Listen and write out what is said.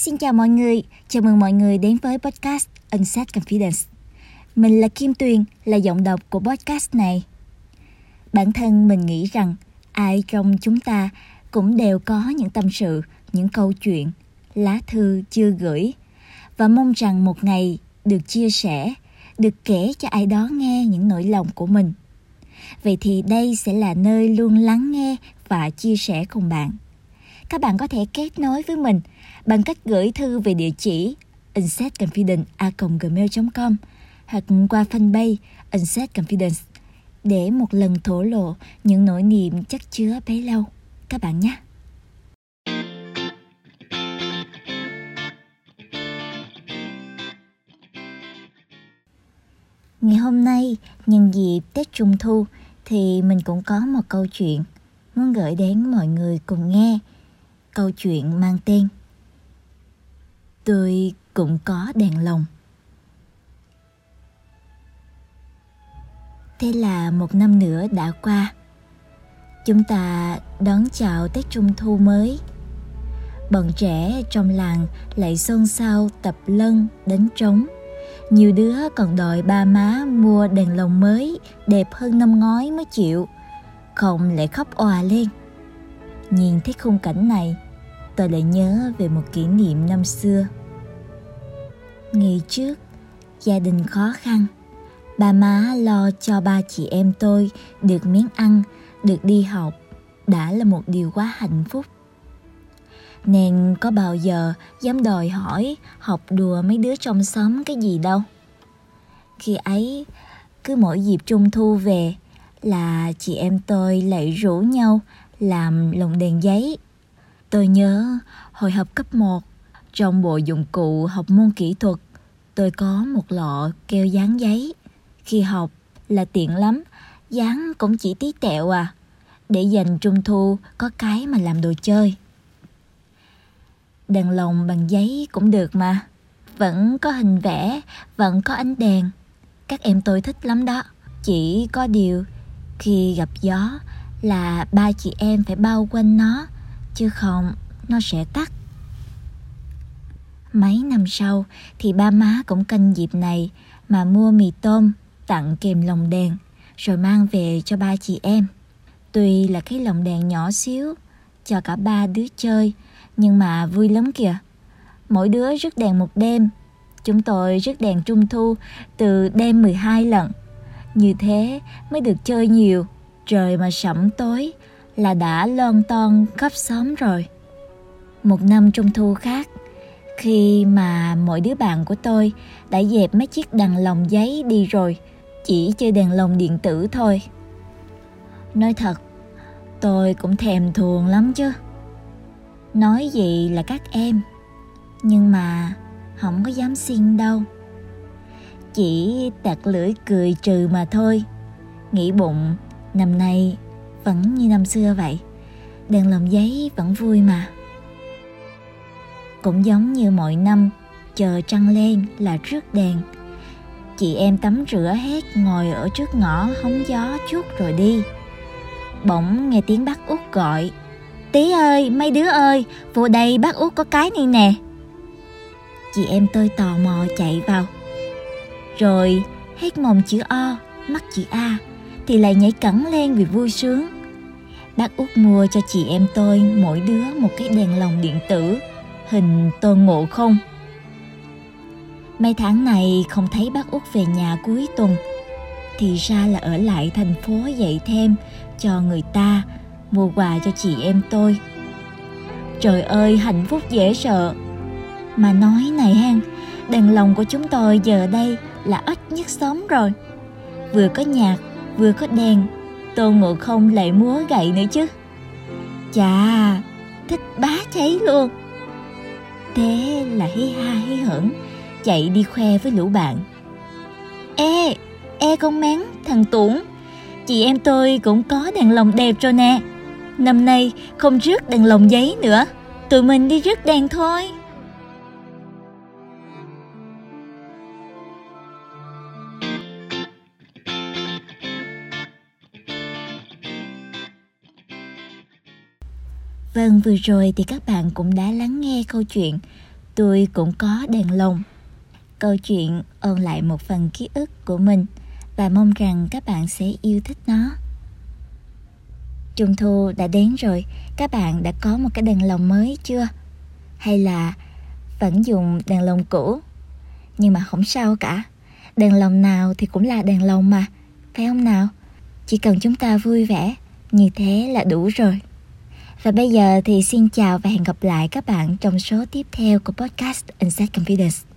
xin chào mọi người, chào mừng mọi người đến với podcast Unset Confidence. Mình là Kim Tuyền, là giọng đọc của podcast này. Bản thân mình nghĩ rằng ai trong chúng ta cũng đều có những tâm sự, những câu chuyện, lá thư chưa gửi và mong rằng một ngày được chia sẻ, được kể cho ai đó nghe những nỗi lòng của mình. Vậy thì đây sẽ là nơi luôn lắng nghe và chia sẻ cùng bạn. Các bạn có thể kết nối với mình bằng cách gửi thư về địa chỉ insetconfidence@gmail.com hoặc qua fanpage Inset Confidence để một lần thổ lộ những nỗi niềm chất chứa bấy lâu các bạn nhé. Ngày hôm nay, nhân dịp Tết Trung Thu thì mình cũng có một câu chuyện muốn gửi đến mọi người cùng nghe. Câu chuyện mang tên Tôi cũng có đèn lồng. Thế là một năm nữa đã qua. Chúng ta đón chào Tết Trung Thu mới. Bọn trẻ trong làng lại xôn xao tập lân, đánh trống. Nhiều đứa còn đòi ba má mua đèn lồng mới, đẹp hơn năm ngoái mới chịu. Không lại khóc òa lên. Nhìn thấy khung cảnh này, tôi lại nhớ về một kỷ niệm năm xưa. Ngày trước, gia đình khó khăn – Ba má lo cho ba chị em tôi được miếng ăn, được đi học đã là một điều quá hạnh phúc. Nên có bao giờ dám đòi hỏi học đùa mấy đứa trong xóm cái gì đâu. Khi ấy, cứ mỗi dịp trung thu về là chị em tôi lại rủ nhau làm lồng đèn giấy. Tôi nhớ hồi học cấp 1, trong bộ dụng cụ học môn kỹ thuật, tôi có một lọ keo dán giấy. Khi học là tiện lắm dán cũng chỉ tí tẹo à để dành trung thu có cái mà làm đồ chơi. Đèn lồng bằng giấy cũng được mà vẫn có hình vẽ vẫn có ánh đèn. Các em tôi thích lắm đó chỉ có điều khi gặp gió là ba chị em phải bao quanh nó, chứ không nó sẽ tắt mấy năm sau thì ba má cũng canh dịp này mà mua mì tôm tặng kèm lồng đèn, rồi mang về cho ba chị em. Tuy là cái lồng đèn nhỏ xíu cho cả ba đứa chơi, nhưng mà vui lắm kìa. Mỗi đứa rước đèn một đêm. Chúng tôi rước đèn trung thu từ đêm 12 lần. Như thế mới được chơi nhiều. Trời mà sẩm tối là đã lon ton khắp xóm rồi. Một năm trung thu khác, khi mà mỗi đứa bạn của tôi đã dẹp mấy chiếc đèn lồng giấy đi rồi chỉ chơi đèn lồng điện tử thôi. Nói thật tôi cũng thèm thuồng lắm chứ. Nói gì là các em nhưng mà không có dám xin đâu. Chỉ tạt lưỡi cười trừ mà thôi nghĩ bụng năm nay vẫn như năm xưa vậy. Đèn lồng giấy vẫn vui mà. Cũng giống như mọi năm, chờ trăng lên là rước đèn. Chị em tắm rửa hết ngồi ở trước ngõ hóng gió chút rồi đi. Bỗng nghe tiếng bác út gọi, tí ơi, mấy đứa ơi, vô đây bác út có cái này nè. Chị em tôi tò mò chạy vào. Rồi hết mồm chữ o, mắt chữ a thì lại nhảy cẩn lên vì vui sướng. Bác út mua cho chị em tôi mỗi đứa một cái đèn lồng điện tử, hình tôn ngộ không? Mấy tháng này không thấy bác út về nhà cuối tuần, Thì ra là ở lại thành phố dạy thêm cho người ta, Mua quà cho chị em tôi. Trời ơi, hạnh phúc dễ sợ. Mà nói này hen, Đèn lồng của chúng tôi giờ đây là ít nhất xóm rồi. Vừa có nhạc vừa có đèn Tôn Ngộ Không lại múa gậy nữa chứ Chà Thích bá cháy luôn Thế là hí ha hí hởn chạy đi khoe với lũ bạn. Ê, ê con mén, thằng Tuấn, chị em tôi cũng có đèn lồng đẹp rồi nè. Năm nay không rước đèn lồng giấy nữa, tụi mình đi rước đèn thôi. Vâng, vừa rồi thì các bạn cũng đã lắng nghe câu chuyện tôi cũng có đèn lồng. Câu chuyện ôn lại một phần ký ức của mình và mong rằng các bạn sẽ yêu thích nó. Trung thu đã đến rồi, các bạn đã có một cái đèn lồng mới chưa? Hay là vẫn dùng đèn lồng cũ? Nhưng mà không sao cả, đèn lồng nào thì cũng là đèn lồng mà, phải không nào? Chỉ cần chúng ta vui vẻ, như thế là đủ rồi. Và bây giờ thì xin chào và hẹn gặp lại các bạn trong số tiếp theo của podcast Insight Confidence.